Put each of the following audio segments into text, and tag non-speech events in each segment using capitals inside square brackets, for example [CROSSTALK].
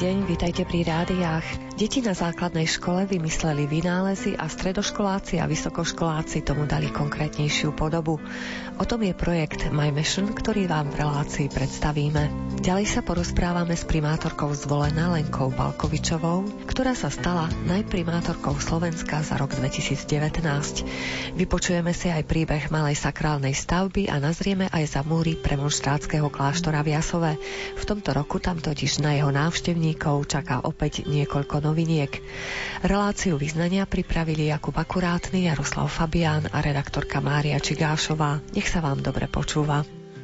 deň, vítajte pri rádiách. Deti na základnej škole vymysleli vynálezy a stredoškoláci a vysokoškoláci tomu dali konkrétnejšiu podobu. O tom je projekt My Mission, ktorý vám v relácii predstavíme. Ďalej sa porozprávame s primátorkou zvolená Lenkou Balkovičovou, ktorá sa stala najprimátorkou Slovenska za rok 2019. Vypočujeme si aj príbeh malej sakrálnej stavby a nazrieme aj za múry premonštrátskeho kláštora v Jasove. V tomto roku tam totiž na jeho návštevníkov čaká opäť niekoľko noviniek. Reláciu vyznania pripravili Jakub Akurátny, Jaroslav Fabián a redaktorka Mária Čigášová. Nech sa vám dobre počúva.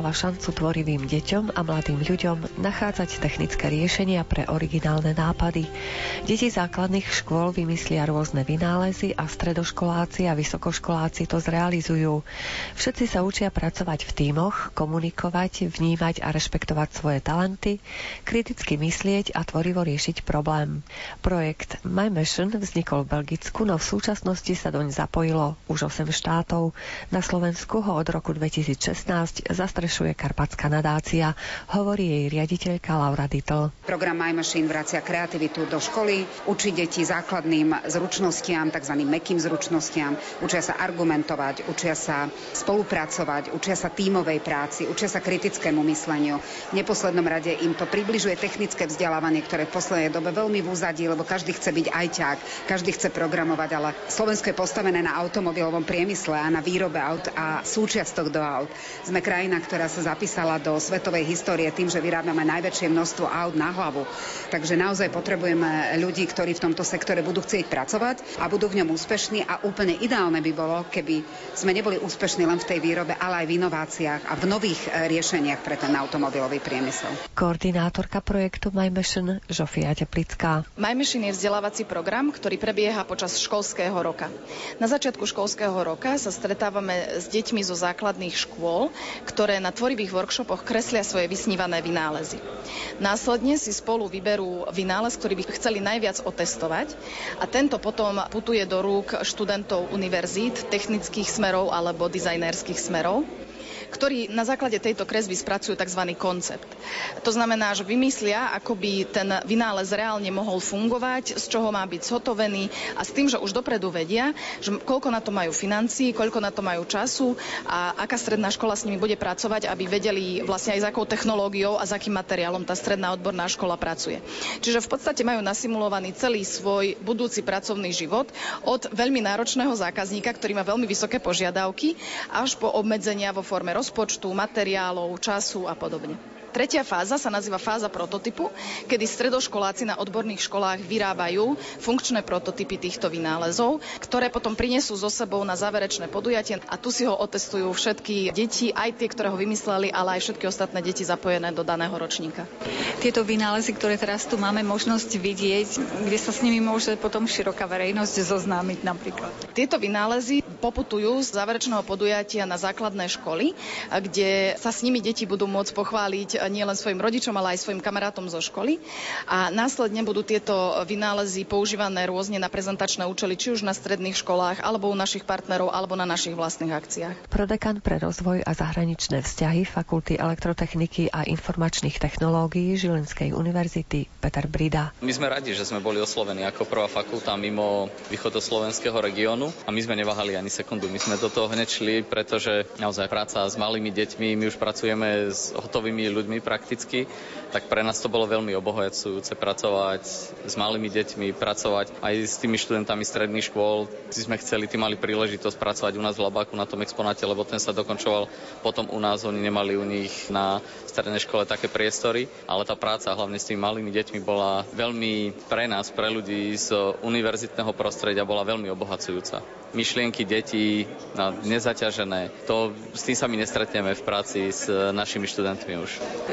dáva šancu tvorivým deťom a mladým ľuďom nachádzať technické riešenia pre originálne nápady. Deti základných škôl vymyslia rôzne vynálezy a stredoškoláci a vysokoškoláci to zrealizujú. Všetci sa učia pracovať v tímoch, komunikovať, vnímať a rešpektovať svoje talenty, kriticky myslieť a tvorivo riešiť problém. Projekt My Mission vznikol v Belgicku, no v súčasnosti sa doň zapojilo už 8 štátov. Na Slovensku ho od roku 2016 zastrešuje Karpatská nadácia, hovorí jej riaditeľka Laura Dittl. Program My Machine vracia kreativitu do školy, učí deti základným zručnostiam, tzv. mekým zručnostiam, učia sa argumentovať, učia sa spolupracovať, učia sa tímovej práci, učia sa kritickému mysleniu. V neposlednom rade im to približuje technické vzdelávanie, ktoré v poslednej dobe veľmi v úzadí, lebo každý chce byť ajťák, každý chce programovať, ale Slovensko je postavené na automobilovom priemysle a na výrobe aut a súčiastok do aut. Sme krajina, ktorá sa zapísala do svetovej histórie tým, že vyrábame najväčšie množstvo aut na hlavu. Takže naozaj potrebujeme ľudí, ktorí v tomto sektore budú chcieť pracovať a budú v ňom úspešní a úplne ideálne by bolo, keby sme neboli úspešní len v tej výrobe, ale aj v inováciách a v nových e, riešeniach pre ten automobilový priemysel. Koordinátorka projektu My Mission Žofia Teplická. My Mission je vzdelávací program, ktorý prebieha počas školského roka. Na začiatku školského roka sa stretávame s deťmi zo základných škôl, ktoré na tvorivých workshopoch kreslia svoje vysnívané vynálezy. Následne si spolu vyberú vynález, ktorý by chceli najviac otestovať a tento potom putuje do rúk študentov univerzít, technických smerov alebo dizajnerských smerov ktorí na základe tejto kresby spracujú tzv. koncept. To znamená, že vymyslia, ako by ten vynález reálne mohol fungovať, z čoho má byť zhotovený a s tým, že už dopredu vedia, že koľko na to majú financií, koľko na to majú času a aká stredná škola s nimi bude pracovať, aby vedeli vlastne aj s akou technológiou a s akým materiálom tá stredná odborná škola pracuje. Čiže v podstate majú nasimulovaný celý svoj budúci pracovný život od veľmi náročného zákazníka, ktorý má veľmi vysoké požiadavky, až po obmedzenia vo forme rozpočtu, materiálov, času a podobne. Tretia fáza sa nazýva fáza prototypu, kedy stredoškoláci na odborných školách vyrábajú funkčné prototypy týchto vynálezov, ktoré potom prinesú so sebou na záverečné podujatie a tu si ho otestujú všetky deti, aj tie, ktoré ho vymysleli, ale aj všetky ostatné deti zapojené do daného ročníka. Tieto vynálezy, ktoré teraz tu máme možnosť vidieť, kde sa s nimi môže potom široká verejnosť zoznámiť napríklad. Tieto vynálezy poputujú z záverečného podujatia na základné školy, kde sa s nimi deti budú môcť pochváliť nielen svojim rodičom, ale aj svojim kamarátom zo školy. A následne budú tieto vynálezy používané rôzne na prezentačné účely, či už na stredných školách, alebo u našich partnerov, alebo na našich vlastných akciách. Prodekan pre rozvoj a zahraničné vzťahy Fakulty elektrotechniky a informačných technológií Žilinskej univerzity Peter Brida. My sme radi, že sme boli oslovení ako prvá fakulta mimo východoslovenského regiónu a my sme neváhali ani sekundu. My sme do toho hneď šli, pretože naozaj práca s malými deťmi, my už pracujeme s hotovými ľuďmi ľuďmi prakticky, tak pre nás to bolo veľmi obohacujúce pracovať s malými deťmi, pracovať aj s tými študentami stredných škôl. Si sme chceli, tí mali príležitosť pracovať u nás v Labáku na tom exponáte, lebo ten sa dokončoval potom u nás, oni nemali u nich na strednej škole také priestory, ale tá práca hlavne s tými malými deťmi bola veľmi pre nás, pre ľudí z univerzitného prostredia bola veľmi obohacujúca. Myšlienky detí nezaťažené, to, s tým sa my nestretneme v práci s našimi študentmi už.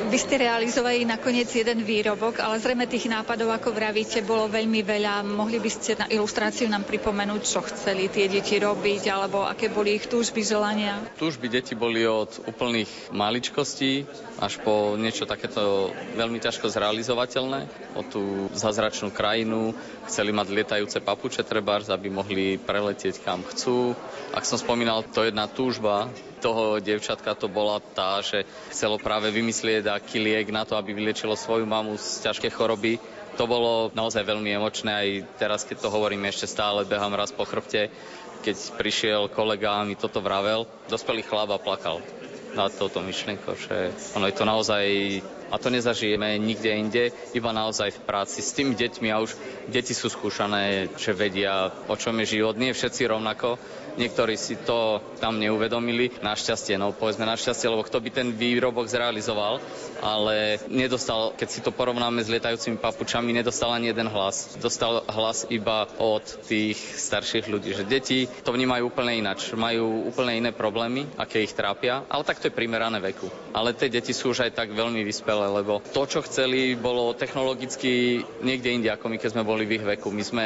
Vy ste realizovali nakoniec jeden výrobok, ale zrejme tých nápadov, ako vravíte, bolo veľmi veľa. Mohli by ste na ilustráciu nám pripomenúť, čo chceli tie deti robiť, alebo aké boli ich túžby, želania? Túžby deti boli od úplných maličkostí až po niečo takéto veľmi ťažko zrealizovateľné, o tú zázračnú krajinu. Chceli mať lietajúce papuče trebárs, aby mohli preletieť kam chcú. Ak som spomínal, to jedna túžba toho dievčatka to bola tá, že chcelo práve vymyslieť aký liek na to, aby vyliečilo svoju mamu z ťažké choroby. To bolo naozaj veľmi emočné, aj teraz, keď to hovorím, ešte stále behám raz po chrbte, keď prišiel kolega a mi toto vravel, dospelý chlap a plakal na touto myšlienkou, že ono je to naozaj a to nezažijeme nikde inde, iba naozaj v práci s tými deťmi a už deti sú skúšané, že vedia, o čom je život. Nie všetci rovnako, niektorí si to tam neuvedomili. Našťastie, no povedzme našťastie, lebo kto by ten výrobok zrealizoval, ale nedostal, keď si to porovnáme s lietajúcimi papučami, nedostal ani jeden hlas. Dostal hlas iba od tých starších ľudí, že deti to vnímajú úplne inač, majú úplne iné problémy, aké ich trápia, ale tak to je primerané veku. Ale tie deti sú už aj tak veľmi vyspelé lebo to, čo chceli, bolo technologicky niekde inde, ako my, keď sme boli v ich veku. My sme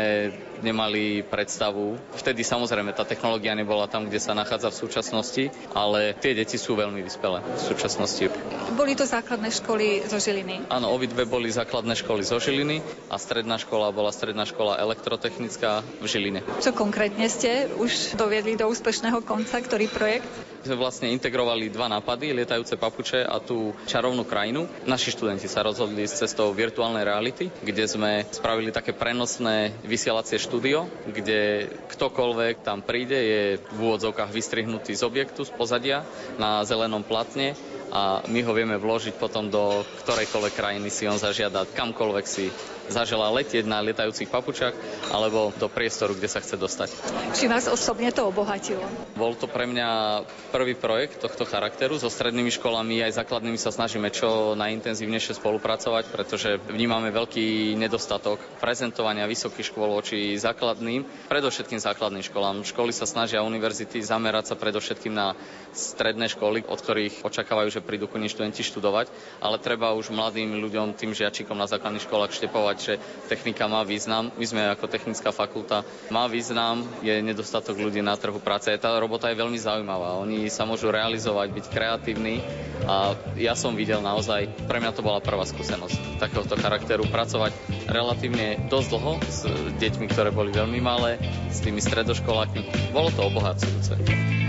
nemali predstavu. Vtedy samozrejme tá technológia nebola tam, kde sa nachádza v súčasnosti, ale tie deti sú veľmi vyspelé v súčasnosti. Boli to základné školy zo Žiliny? Áno, obidve boli základné školy zo Žiliny a stredná škola bola stredná škola elektrotechnická v Žiline. Čo konkrétne ste už doviedli do úspešného konca, ktorý projekt? sme vlastne integrovali dva nápady, lietajúce papuče a tú čarovnú krajinu. Naši študenti sa rozhodli s cestou virtuálnej reality, kde sme spravili také prenosné vysielacie štúdio, kde ktokoľvek tam príde, je v úvodzovkách vystrihnutý z objektu, z pozadia na zelenom platne a my ho vieme vložiť potom do ktorejkoľvek krajiny si on zažiada, kamkoľvek si zažela letieť na lietajúcich papučách alebo do priestoru, kde sa chce dostať. Či vás osobne to obohatilo? Bol to pre mňa prvý projekt tohto charakteru. So strednými školami aj základnými sa snažíme čo najintenzívnejšie spolupracovať, pretože vnímame veľký nedostatok prezentovania vysokých škôl voči základným, predovšetkým základným školám. Školy sa snažia univerzity zamerať sa predovšetkým na stredné školy, od ktorých očakávajú, že prídu koniec študenti študovať, ale treba už mladým ľuďom, tým žiačikom na základných školách štepovať že technika má význam. My sme ako technická fakulta, má význam, je nedostatok ľudí na trhu práce. Tá robota je veľmi zaujímavá. Oni sa môžu realizovať, byť kreatívni a ja som videl naozaj, pre mňa to bola prvá skúsenosť takéhoto charakteru, pracovať relatívne dosť dlho s deťmi, ktoré boli veľmi malé, s tými stredoškolákmi. Bolo to obohacujúce.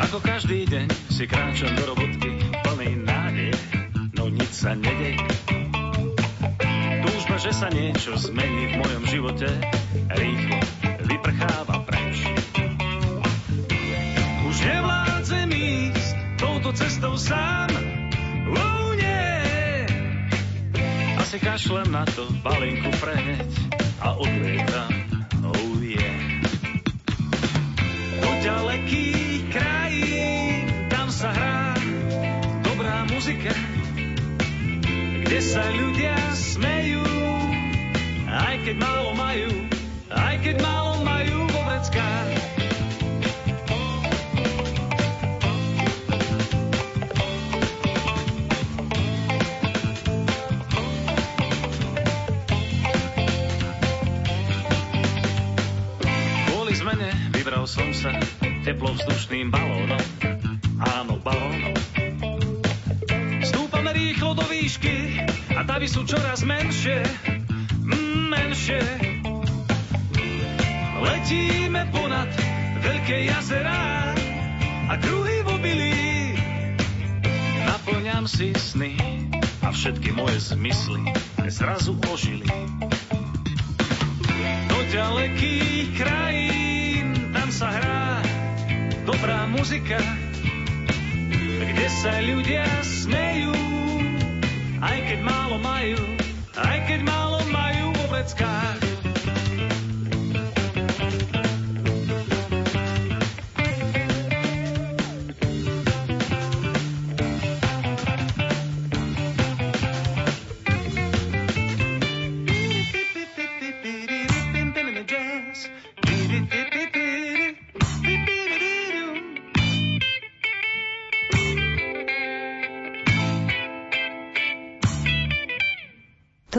Ako každý deň si kráčam do robotky, sa nedej. Túžba, že sa niečo zmení v mojom živote, rýchlo vyprcháva preč. Už nevládzem ísť touto cestou sám, oh nie. Asi kašlem na to, balinku preheť a odlietam, oh yeah. Do ďalekých krajín, tam sa hrá dobrá muzika, sa ľudia smejú, aj keď málo majú, aj keď málo majú vo vreckách. Kvôli zmene vybral som sa teplovzdušným balónom. Áno, balónom. Stúpame rýchlo do výšky a davy sú čoraz menšie, mm, menšie. Letíme ponad veľké jazerá a kruhy v obilí. Naplňam si sny a všetky moje zmysly zrazu ožili. Do ďalekých krajín tam sa hrá dobrá muzika, kde sa ľudia smejú, aj keď málo majú, aj keď málo majú vo vreckách.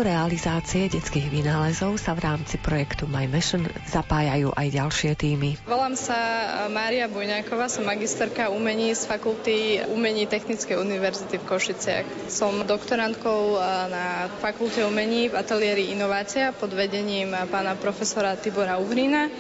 Realizácie detských vynálezov sa v rámci projektu My Mission zapájajú aj ďalšie týmy. Volám sa Mária Bujňáková, som magisterka umení z fakulty umení Technickej univerzity v Košiciach. Som doktorantkou na fakulte umení v ateliéri Inovácia pod vedením pána profesora Tibora Uhrina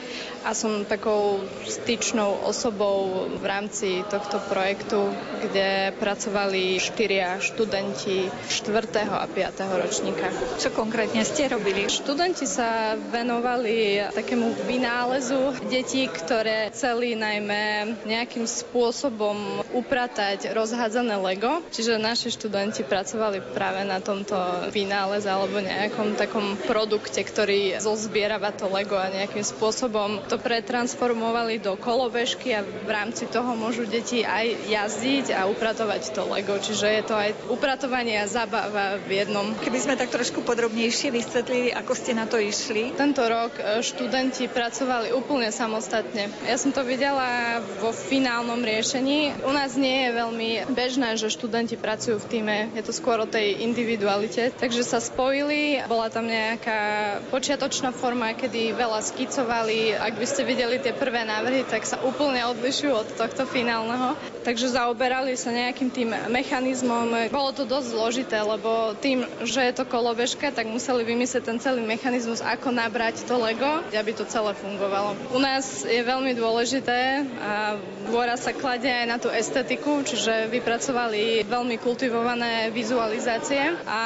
a som takou styčnou osobou v rámci tohto projektu, kde pracovali štyria študenti 4. a 5. ročníka. Čo konkrétne ste robili? Študenti sa venovali takému vynálezu detí, ktoré chceli najmä nejakým spôsobom upratať rozhádzané Lego. Čiže naši študenti pracovali práve na tomto vynáleze alebo nejakom takom produkte, ktorý zozbierava to Lego a nejakým spôsobom to pretransformovali do kolobežky a v rámci toho môžu deti aj jazdiť a upratovať to Lego. Čiže je to aj upratovanie a zabava v jednom. Keby sme tak trošku podrobnejšie vysvetlili, ako ste na to išli. Tento rok študenti pracovali úplne samostatne. Ja som to videla vo finálnom riešení. U nás nie je veľmi bežné, že študenti pracujú v týme. Je to skôr o tej individualite. Takže sa spojili. Bola tam nejaká počiatočná forma, kedy veľa skicovali. Ak by ste videli tie prvé návrhy, tak sa úplne odlišujú od tohto finálneho. Takže zaoberali sa nejakým tým mechanizmom. Bolo to dosť zložité, lebo tým, že je to kolobežka, tak museli vymyslieť ten celý mechanizmus, ako nabrať to Lego, aby to celé fungovalo. U nás je veľmi dôležité a dôra sa kladie aj na tú estetiku, čiže vypracovali veľmi kultivované vizualizácie a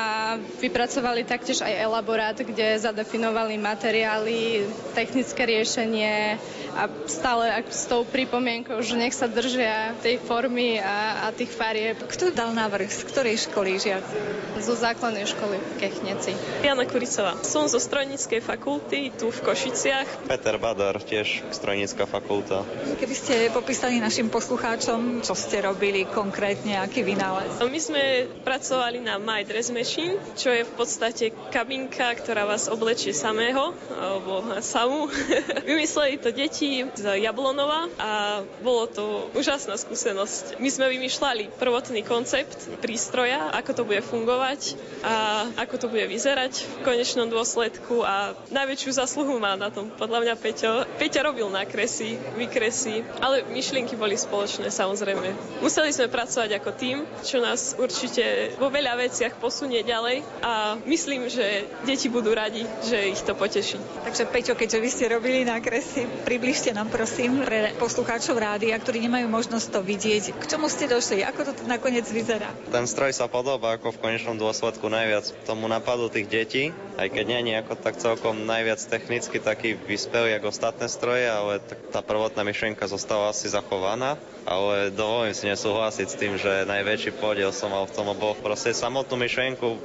vypracovali taktiež aj elaborát, kde zadefinovali materiály, technické riešenie vzdelávanie, a stále s tou pripomienkou, že nech sa držia tej formy a, a tých farieb. Kto dal návrh? Z ktorej školy žiaci? Zo základnej školy v Kechneci. Jana Kuricová. Som zo strojníckej fakulty tu v Košiciach. Peter Badar, tiež strojnícka fakulta. Keby ste popísali našim poslucháčom, čo ste robili konkrétne, aký vynález? My sme pracovali na My Dress Machine, čo je v podstate kabinka, ktorá vás oblečie samého, alebo samú. [LAUGHS] Vymysleli to deti z Jablonova a bolo to úžasná skúsenosť. My sme vymýšľali prvotný koncept prístroja, ako to bude fungovať a ako to bude vyzerať v konečnom dôsledku a najväčšiu zasluhu má na tom podľa mňa Peťo. Peťo robil nákresy, vykresy, ale myšlienky boli spoločné samozrejme. Museli sme pracovať ako tým, čo nás určite vo veľa veciach posunie ďalej a myslím, že deti budú radi, že ich to poteší. Takže Peťo, keďže vy ste robili nákresy, približ približte nám prosím pre poslucháčov rádia, ktorí nemajú možnosť to vidieť. K čomu ste došli? Ako to nakoniec vyzerá? Ten stroj sa podobá ako v konečnom dôsledku najviac tomu napadu tých detí, aj keď nie je ako tak celkom najviac technicky taký vyspelý ako ostatné stroje, ale tá prvotná myšlienka zostáva asi zachovaná. Ale dovolím si nesúhlasiť s tým, že najväčší podiel som mal v tom, lebo proste samotnú myšlienku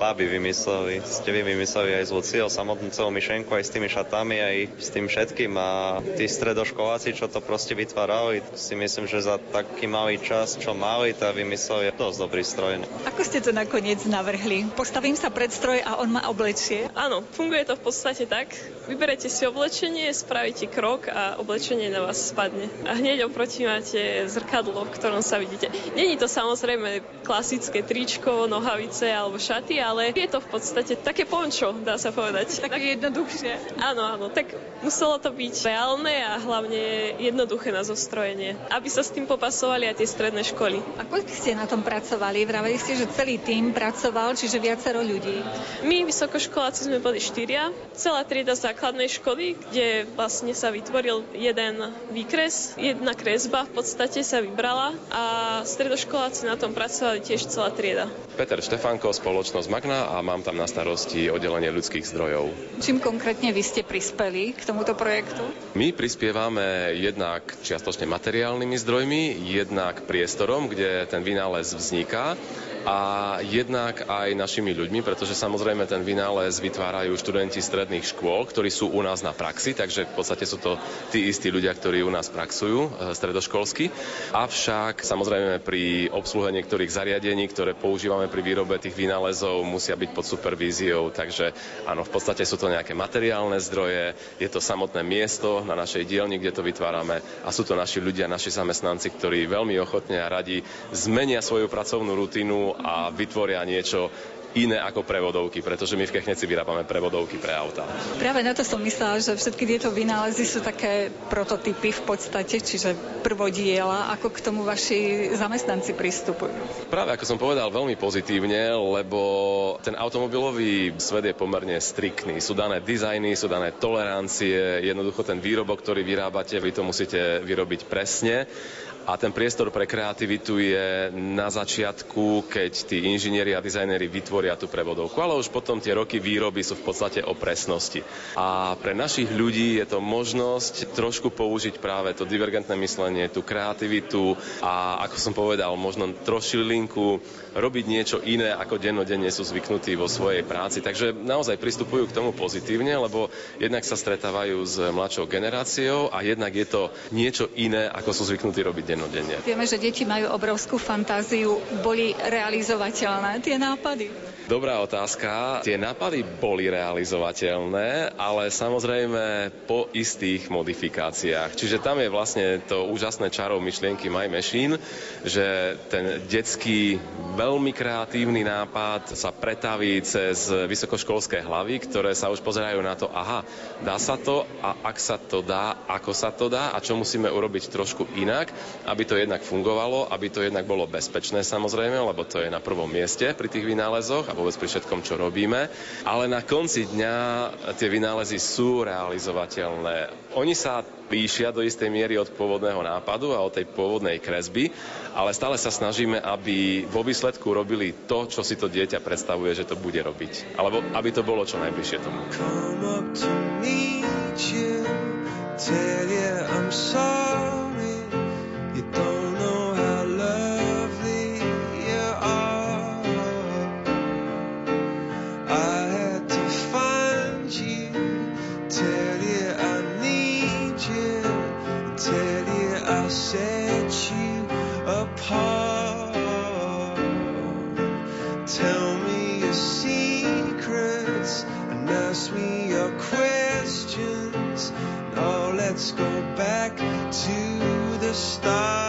baby vymysleli, ste vy vymysleli aj z Lucio samotnú celú myšlenku aj s tými šatami, aj s tým všetkým a tí stredoškoláci, čo to proste vytvárali, si myslím, že za taký malý čas, čo mali, to vymysleli dosť dobrý stroj. Ako ste to nakoniec navrhli? Postavím sa pred stroj a on ma oblečie? Áno, funguje to v podstate tak. Vyberete si oblečenie, spravíte krok a oblečenie na vás spadne. A hneď oproti máte zrkadlo, v ktorom sa vidíte. Není to samozrejme klasické tričko, nohavice alebo šaty, ale je to v podstate také pončo, dá sa povedať. Také jednoduchšie. Áno, áno, tak muselo to byť reálne a hlavne jednoduché na zostrojenie, aby sa s tým popasovali aj tie stredné školy. A koľko ste na tom pracovali? Vraveli ste, že celý tým pracoval, čiže viacero ľudí. My, vysokoškoláci, sme boli štyria. Celá trieda základnej školy, kde vlastne sa vytvoril jeden výkres, jedna kresba v podstate sa vybrala a stredoškoláci na tom pracovali tiež celá trieda. Peter Štefanko, spoločnosť Magna a mám tam na starosti oddelenie ľudských zdrojov. Čím konkrétne vy ste prispeli k tomuto projektu? My prispievame jednak čiastočne materiálnymi zdrojmi, jednak priestorom, kde ten vynález vzniká a jednak aj našimi ľuďmi, pretože samozrejme ten vynález vytvárajú študenti stredných škôl, ktorí sú u nás na praxi, takže v podstate sú to tí istí ľudia, ktorí u nás praxujú e, stredoškolsky. Avšak samozrejme pri obsluhe niektorých zariadení, ktoré používame pri výrobe tých vynálezov, musia byť pod supervíziou, takže áno, v podstate sú to nejaké materiálne zdroje, je to samotné miesto na našej dielni, kde to vytvárame a sú to naši ľudia, naši zamestnanci, ktorí veľmi ochotne a radi zmenia svoju pracovnú rutinu a vytvoria niečo iné ako prevodovky, pretože my v Kechneci vyrábame prevodovky pre auta. Práve na to som myslela, že všetky tieto vynálezy sú také prototypy v podstate, čiže prvodiela, ako k tomu vaši zamestnanci pristupujú. Práve ako som povedal, veľmi pozitívne, lebo ten automobilový svet je pomerne striktný. Sú dané dizajny, sú dané tolerancie, jednoducho ten výrobok, ktorý vyrábate, vy to musíte vyrobiť presne a ten priestor pre kreativitu je na začiatku, keď tí inžinieri a dizajneri vytvoria tú prevodovku, ale už potom tie roky výroby sú v podstate o presnosti. A pre našich ľudí je to možnosť trošku použiť práve to divergentné myslenie, tú kreativitu a ako som povedal, možno trošilinku robiť niečo iné, ako dennodenne sú zvyknutí vo svojej práci. Takže naozaj pristupujú k tomu pozitívne, lebo jednak sa stretávajú s mladšou generáciou a jednak je to niečo iné, ako sú zvyknutí robiť dennodenne. Vieme, že deti majú obrovskú fantáziu. Boli realizovateľné tie nápady? Dobrá otázka. Tie nápady boli realizovateľné, ale samozrejme po istých modifikáciách. Čiže tam je vlastne to úžasné čarov myšlienky My Machine, že ten detský veľmi kreatívny nápad sa pretaví cez vysokoškolské hlavy, ktoré sa už pozerajú na to, aha, dá sa to a ak sa to dá, ako sa to dá a čo musíme urobiť trošku inak, aby to jednak fungovalo, aby to jednak bolo bezpečné samozrejme, lebo to je na prvom mieste pri tých vynálezoch a vôbec pri všetkom, čo robíme. Ale na konci dňa tie vynálezy sú realizovateľné. Oni sa líšia do istej miery od pôvodného nápadu a od tej pôvodnej kresby, ale stále sa snažíme, aby vo výsledku robili to, čo si to dieťa predstavuje, že to bude robiť. Alebo aby to bolo čo najbližšie tomu. Come up to meet you, tell you I'm sorry, está.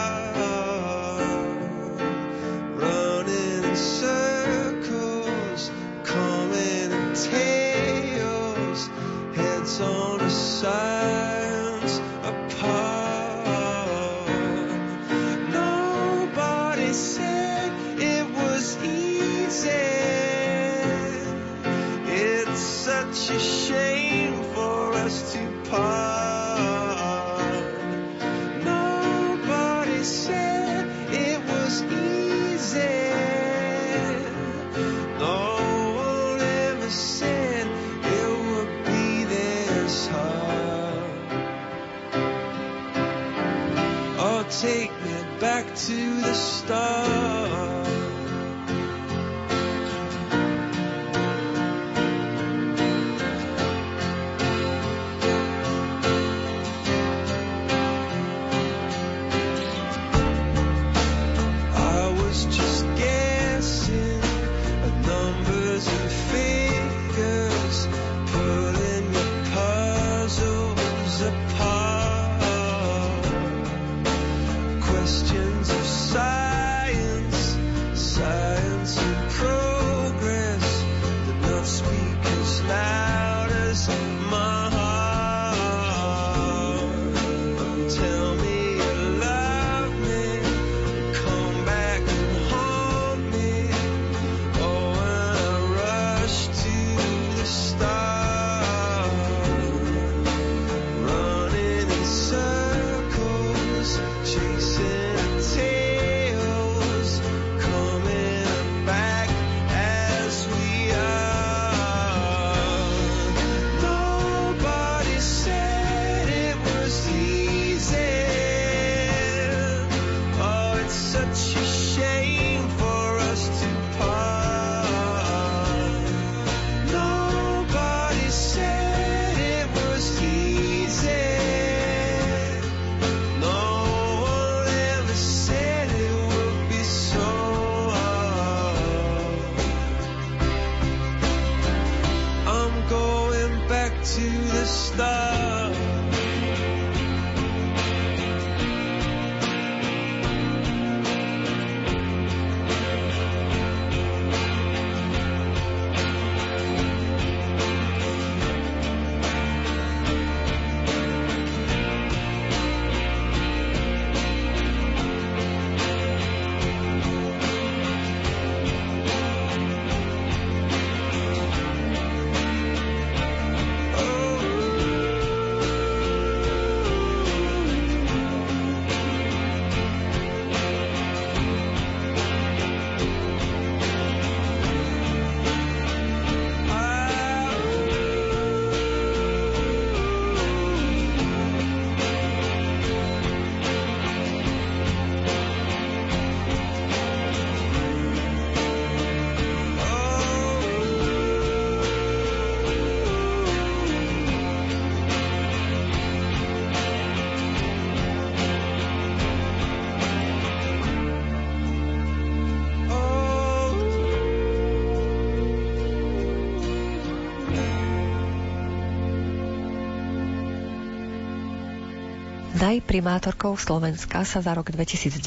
Najprimátorkou Slovenska sa za rok 2019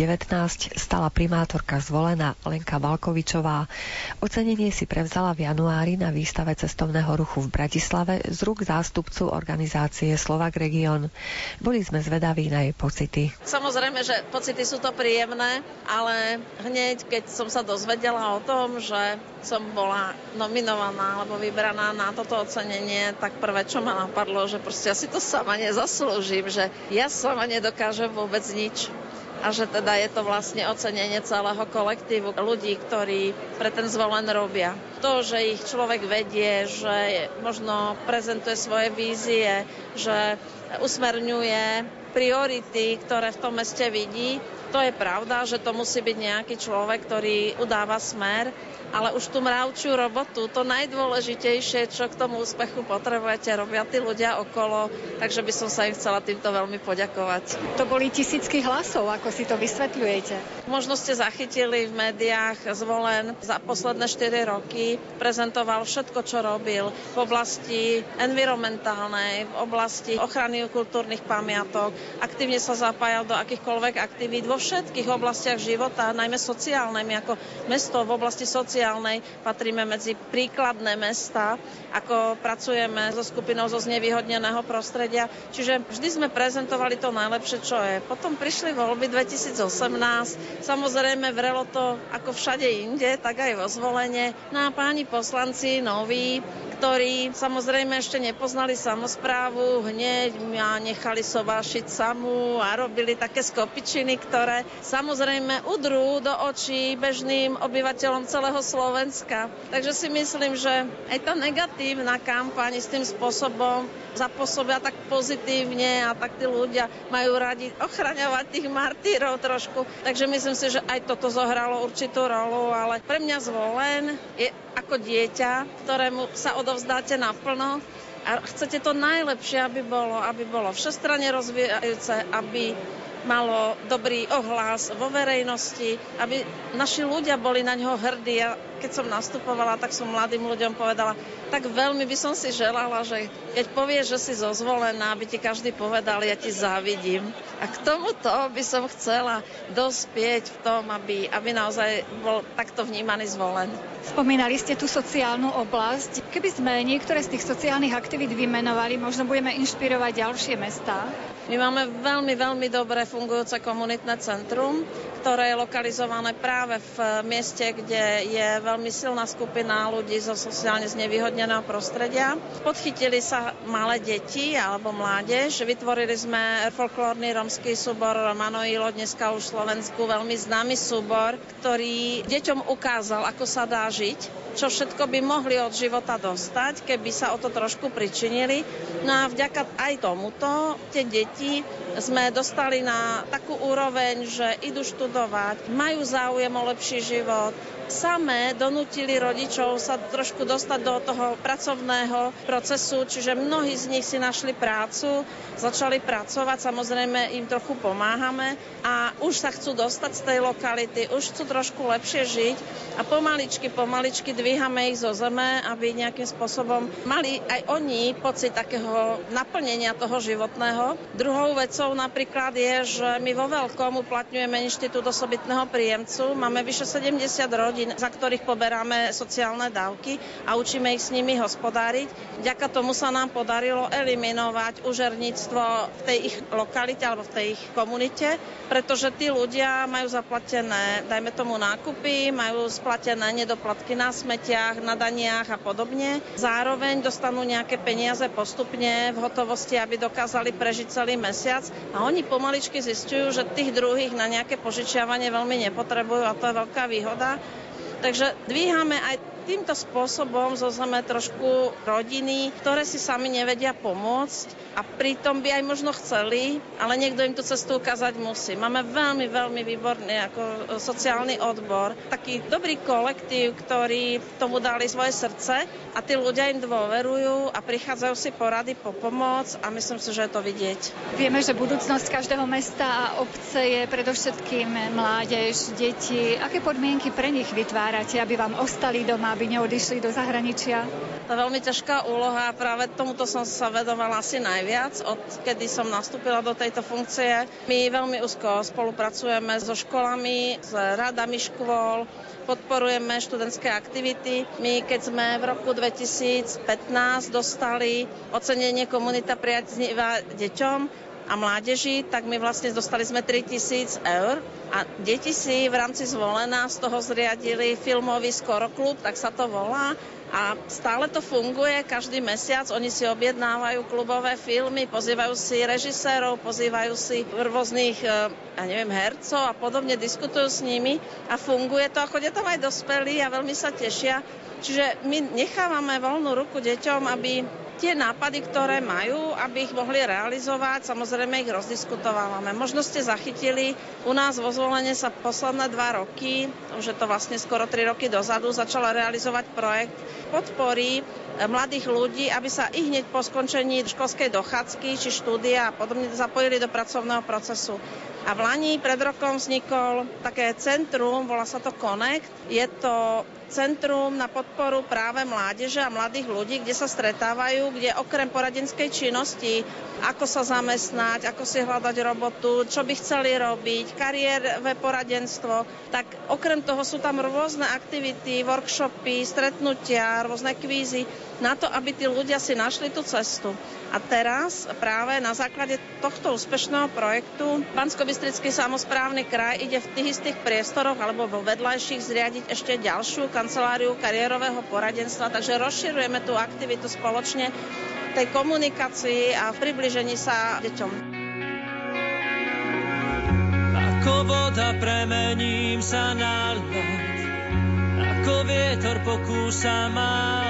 stala primátorka zvolená Lenka Valkovičová. Ocenenie si prevzala v januári na výstave cestovného ruchu v Bratislave z rúk zástupcu organizácie Slovak Region. Boli sme zvedaví na jej pocity. Samozrejme, že pocity sú to príjemné, ale hneď, keď som sa dozvedela o tom, že som bola nominovaná alebo vybraná na toto ocenenie, tak prvé, čo ma napadlo, že proste ja si to sama nezaslúžim, že ja sama nedokážem vôbec nič a že teda je to vlastne ocenenie celého kolektívu ľudí, ktorí pre ten zvolen robia. To, že ich človek vedie, že možno prezentuje svoje vízie, že usmerňuje priority, ktoré v tom meste vidí, to je pravda, že to musí byť nejaký človek, ktorý udáva smer, ale už tú mravčiu robotu, to najdôležitejšie, čo k tomu úspechu potrebujete, robia tí ľudia okolo, takže by som sa im chcela týmto veľmi poďakovať. To boli tisícky hlasov, ako si to vysvetľujete? Možno ste zachytili v médiách zvolen za posledné 4 roky, prezentoval všetko, čo robil v oblasti environmentálnej, v oblasti ochrany kultúrnych pamiatok, aktívne sa zapájal do akýchkoľvek aktivít vo všetkých oblastiach života, najmä sociálnej. Ako mesto v oblasti sociálnej patríme medzi príkladné mesta, ako pracujeme so skupinou zo znevýhodneného prostredia. Čiže vždy sme prezentovali to najlepšie, čo je. Potom prišli voľby 2018, samozrejme vrelo to ako všade inde, tak aj vo zvolenie. No a páni poslanci noví, ktorí samozrejme ešte nepoznali samozprávu, hneď ma nechali sovášiť samu a robili také skopičiny, ktoré samozrejme udrú do očí bežným obyvateľom celého Slovenska. Takže si myslím, že aj tá negatívna kampaň s tým spôsobom zapôsobia tak pozitívne a tak tí ľudia majú radi ochraňovať tých martírov trošku. Takže myslím si, že aj toto zohralo určitú rolu, ale pre mňa zvolen je ako dieťa, ktorému sa odovzdáte naplno a chcete to najlepšie, aby bolo, aby bolo všestranne rozvíjajúce, aby malo dobrý ohlas vo verejnosti, aby naši ľudia boli na ňo hrdí. Ja, keď som nastupovala, tak som mladým ľuďom povedala, tak veľmi by som si želala, že keď povieš, že si zozvolená, aby ti každý povedal, ja ti závidím. A k tomuto by som chcela dospieť v tom, aby, aby naozaj bol takto vnímaný zvolen. Spomínali ste tú sociálnu oblasť. Keby sme niektoré z tých sociálnych aktivít vymenovali, možno budeme inšpirovať ďalšie mestá. My máme veľmi, veľmi dobre fungujúce komunitné centrum, ktoré je lokalizované práve v mieste, kde je veľmi silná skupina ľudí zo sociálne znevýhodneného prostredia. Podchytili sa malé deti alebo mládež. Vytvorili sme folklórny romský súbor Romanoilo, dneska už v Slovensku veľmi známy súbor, ktorý deťom ukázal, ako sa dá žiť čo všetko by mohli od života dostať, keby sa o to trošku pričinili. No a vďaka aj tomuto tie deti sme dostali na takú úroveň, že idú študovať, majú záujem o lepší život, samé donútili rodičov sa trošku dostať do toho pracovného procesu, čiže mnohí z nich si našli prácu, začali pracovať, samozrejme im trochu pomáhame a už sa chcú dostať z tej lokality, už chcú trošku lepšie žiť a pomaličky, pomaličky dvíhame ich zo zeme, aby nejakým spôsobom mali aj oni pocit takého naplnenia toho životného. Druhou vecou napríklad je, že my vo veľkom uplatňujeme inštitút osobitného príjemcu, máme vyše 70 rodín, za ktorých poberáme sociálne dávky a učíme ich s nimi hospodáriť. Vďaka tomu sa nám podarilo eliminovať užerníctvo v tej ich lokalite alebo v tej ich komunite, pretože tí ľudia majú zaplatené, dajme tomu nákupy, majú splatené nedoplatky na smetiach, na daniach a podobne. Zároveň dostanú nejaké peniaze postupne v hotovosti, aby dokázali prežiť celý mesiac a oni pomaličky zistujú, že tých druhých na nejaké požičiavanie veľmi nepotrebujú a to je veľká výhoda. Takže dvíhame aj týmto spôsobom zo zeme trošku rodiny, ktoré si sami nevedia pomôcť a pritom by aj možno chceli, ale niekto im tú cestu ukázať musí. Máme veľmi, veľmi výborný ako sociálny odbor, taký dobrý kolektív, ktorý tomu dali svoje srdce a tí ľudia im dôverujú a prichádzajú si porady po pomoc a myslím si, že je to vidieť. Vieme, že budúcnosť každého mesta a obce je predovšetkým mládež, deti. Aké podmienky pre nich vytvárate, aby vám ostali doma, aby neodišli do zahraničia? To je veľmi ťažká úloha a práve tomuto som sa vedovala asi najviac, od kedy som nastúpila do tejto funkcie. My veľmi úzko spolupracujeme so školami, s radami škôl, podporujeme študentské aktivity. My, keď sme v roku 2015 dostali ocenenie komunita priaznivá deťom, a mládeži, tak my vlastne dostali sme 3000 eur a deti si v rámci zvolená z toho zriadili filmový skoroklub, tak sa to volá. A stále to funguje, každý mesiac. Oni si objednávajú klubové filmy, pozývajú si režisérov, pozývajú si rôznych, e, ja neviem, hercov a podobne, diskutujú s nimi a funguje to. A chodia tam aj dospelí a veľmi sa tešia. Čiže my nechávame voľnú ruku deťom, aby tie nápady, ktoré majú, aby ich mohli realizovať. Samozrejme ich rozdiskutovávame. Možno ste zachytili, u nás vo zvolenie sa posledné dva roky, už je to vlastne skoro tri roky dozadu, začala realizovať projekt podpory eh, mladých ľudí, aby sa i hneď po skončení školskej dochádzky či štúdia a podobne zapojili do pracovného procesu. A v Lani pred rokom vznikol také centrum, volá sa to Connect. Je to centrum na podporu práve mládeže a mladých ľudí, kde sa stretávajú, kde okrem poradenskej činnosti, ako sa zamestnať, ako si hľadať robotu, čo by chceli robiť, kariérové poradenstvo, tak okrem toho sú tam rôzne aktivity, workshopy, stretnutia, rôzne kvízy na to, aby tí ľudia si našli tú cestu. A teraz práve na základe tohto úspešného projektu bansko samozprávny kraj ide v tých istých priestoroch alebo vo vedľajších zriadiť ešte ďalšiu kanceláriu kariérového poradenstva, takže rozširujeme tú aktivitu spoločne tej komunikácii a v približení sa deťom. života premením sa na ľad. Ako vietor pokúsa ma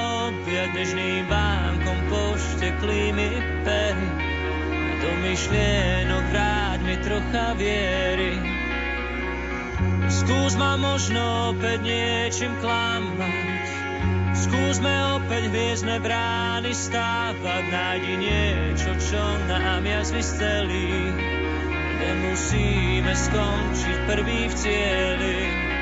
objať nežným vánkom pošteklými pery. Do myšlienok vráť mi trocha viery. Skúsma možno opäť niečím klamať. Skúsme opäť hviezdne brány stávať. Nájdi niečo, čo nám jazvy stelí. Nemusíme skončiť prvý v cieli.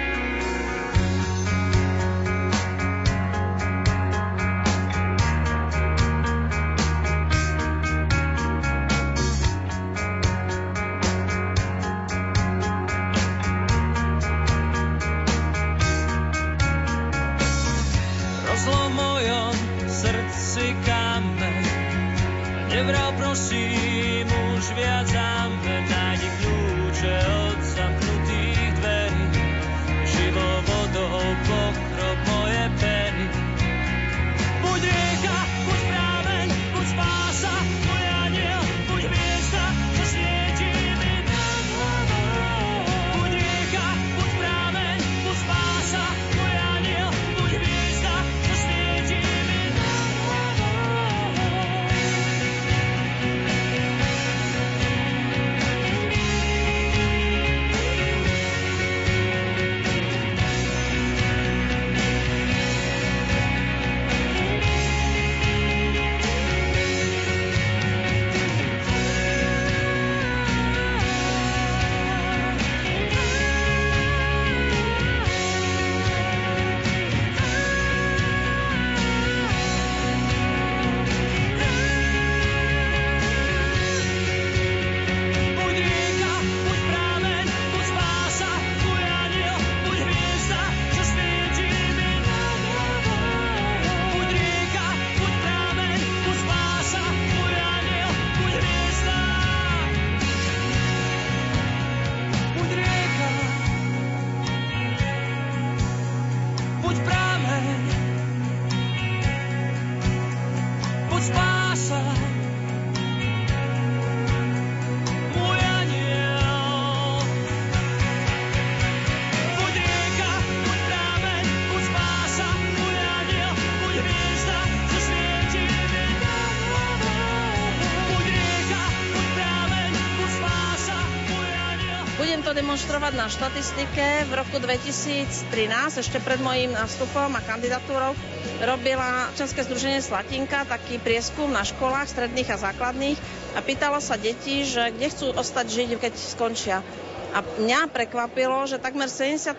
Demonstrovať na štatistike. V roku 2013, ešte pred mojím nástupom a kandidatúrou, robila České združenie Slatinka taký prieskum na školách stredných a základných a pýtala sa detí, že kde chcú ostať žiť, keď skončia. A mňa prekvapilo, že takmer 70%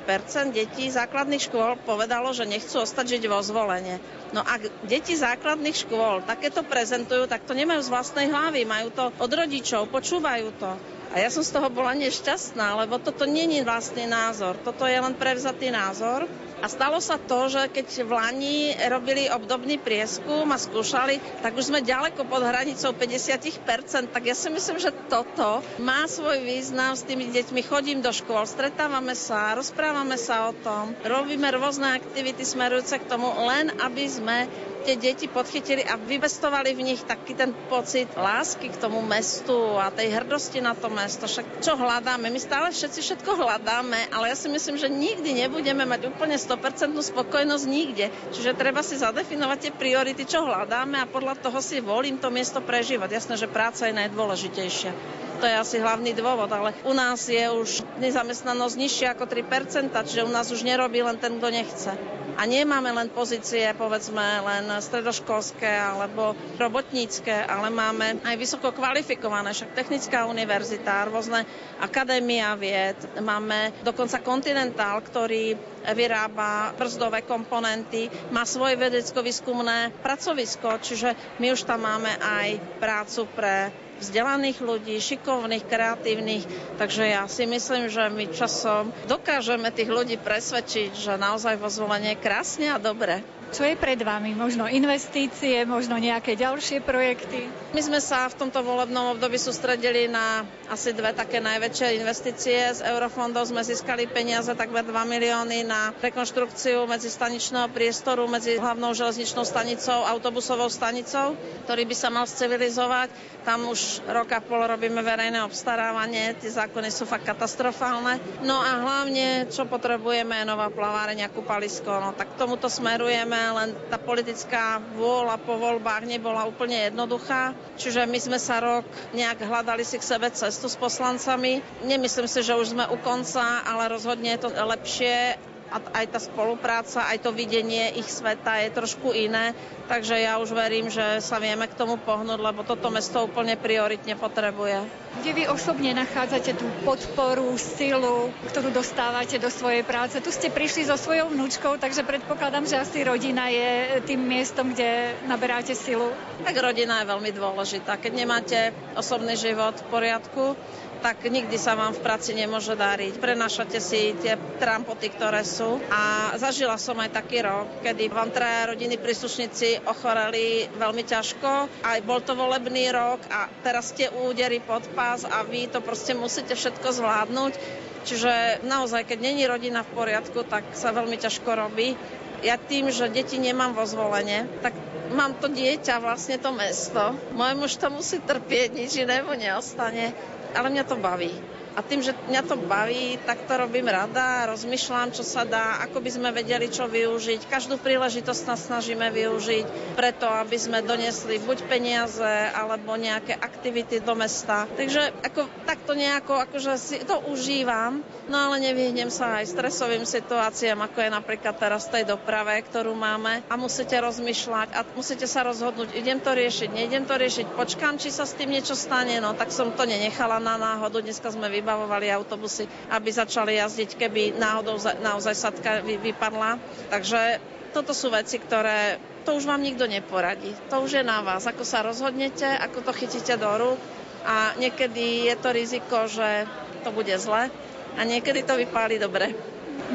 detí základných škôl povedalo, že nechcú ostať žiť vo zvolenie. No ak deti základných škôl takéto prezentujú, tak to nemajú z vlastnej hlavy, majú to od rodičov, počúvajú to. A ja som z toho bola nešťastná, lebo toto není vlastný názor. Toto je len prevzatý názor. A stalo sa to, že keď v Lani robili obdobný prieskum a skúšali, tak už sme ďaleko pod hranicou 50%. Tak ja si myslím, že toto má svoj význam s tými deťmi. Chodím do škôl, stretávame sa, rozprávame sa o tom, robíme rôzne aktivity smerujúce k tomu, len aby sme tie deti podchytili a vyvestovali v nich taký ten pocit lásky k tomu mestu a tej hrdosti na to mesto. Však čo hľadáme? My stále všetci všetko hľadáme, ale ja si myslím, že nikdy nebudeme mať úplne 100% spokojnosť nikde. Čiže treba si zadefinovať tie priority, čo hľadáme a podľa toho si volím to miesto prežívať. Jasné, že práca je najdôležitejšia to je asi hlavný dôvod, ale u nás je už nezamestnanosť nižšia ako 3%, čiže u nás už nerobí len ten, kto nechce. A nemáme len pozície, povedzme, len stredoškolské alebo robotnícke, ale máme aj vysoko kvalifikované, však technická univerzita, rôzne akadémia vied, máme dokonca Continental, ktorý vyrába brzdové komponenty, má svoje vedecko-výskumné pracovisko, čiže my už tam máme aj prácu pre vzdelaných ľudí, šikovných, kreatívnych. Takže ja si myslím, že my časom dokážeme tých ľudí presvedčiť, že naozaj vo zvolenie je krásne a dobre. Čo je pred vami? Možno investície, možno nejaké ďalšie projekty? My sme sa v tomto volebnom období sústredili na asi dve také najväčšie investície. Z eurofondov sme získali peniaze takmer 2 milióny na rekonštrukciu medzi staničného priestoru, medzi hlavnou železničnou stanicou, autobusovou stanicou, ktorý by sa mal civilizovať. Tam už roka pol robíme verejné obstarávanie, tie zákony sú fakt katastrofálne. No a hlavne, čo potrebujeme, je nová plaváreň a kúpalisko. No tak tomuto smerujeme, len tá politická vôľa po voľbách nebola úplne jednoduchá. Čiže my sme sa rok nejak hľadali si k sebe cestu s poslancami. Nemyslím si, že už sme u konca, ale rozhodne je to lepšie a aj tá spolupráca, aj to videnie ich sveta je trošku iné. Takže ja už verím, že sa vieme k tomu pohnúť, lebo toto mesto úplne prioritne potrebuje. Kde vy osobne nachádzate tú podporu, silu, ktorú dostávate do svojej práce? Tu ste prišli so svojou vnúčkou, takže predpokladám, že asi rodina je tým miestom, kde naberáte silu. Tak rodina je veľmi dôležitá. Keď nemáte osobný život v poriadku, tak nikdy sa vám v práci nemôže dariť. Prenašate si tie trampoty, ktoré sú. A zažila som aj taký rok, kedy vám traja rodiny príslušníci ochoreli veľmi ťažko. Aj bol to volebný rok a teraz ste údery pod pás a vy to proste musíte všetko zvládnuť. Čiže naozaj, keď není rodina v poriadku, tak sa veľmi ťažko robí. Ja tým, že deti nemám vo zvolenie, tak mám to dieťa, vlastne to mesto. Môj muž to musí trpieť, nič iného neostane ale mňa to baví. A tým, že mňa to baví, tak to robím rada, rozmýšľam, čo sa dá, ako by sme vedeli, čo využiť. Každú príležitosť nás snažíme využiť preto, aby sme donesli buď peniaze, alebo nejaké aktivity do mesta. Takže ako, takto nejako, akože si to užívam, no ale nevyhnem sa aj stresovým situáciám, ako je napríklad teraz tej doprave, ktorú máme a musíte rozmýšľať a musíte sa rozhodnúť, idem to riešiť, neidem to riešiť, počkám, či sa s tým niečo stane, no tak som to nenechala na náhodu, dneska sme vy vybavovali autobusy, aby začali jazdiť, keby náhodou naozaj sadka vypadla. Takže toto sú veci, ktoré to už vám nikto neporadí. To už je na vás, ako sa rozhodnete, ako to chytíte do rúk a niekedy je to riziko, že to bude zle a niekedy to vypáli dobre.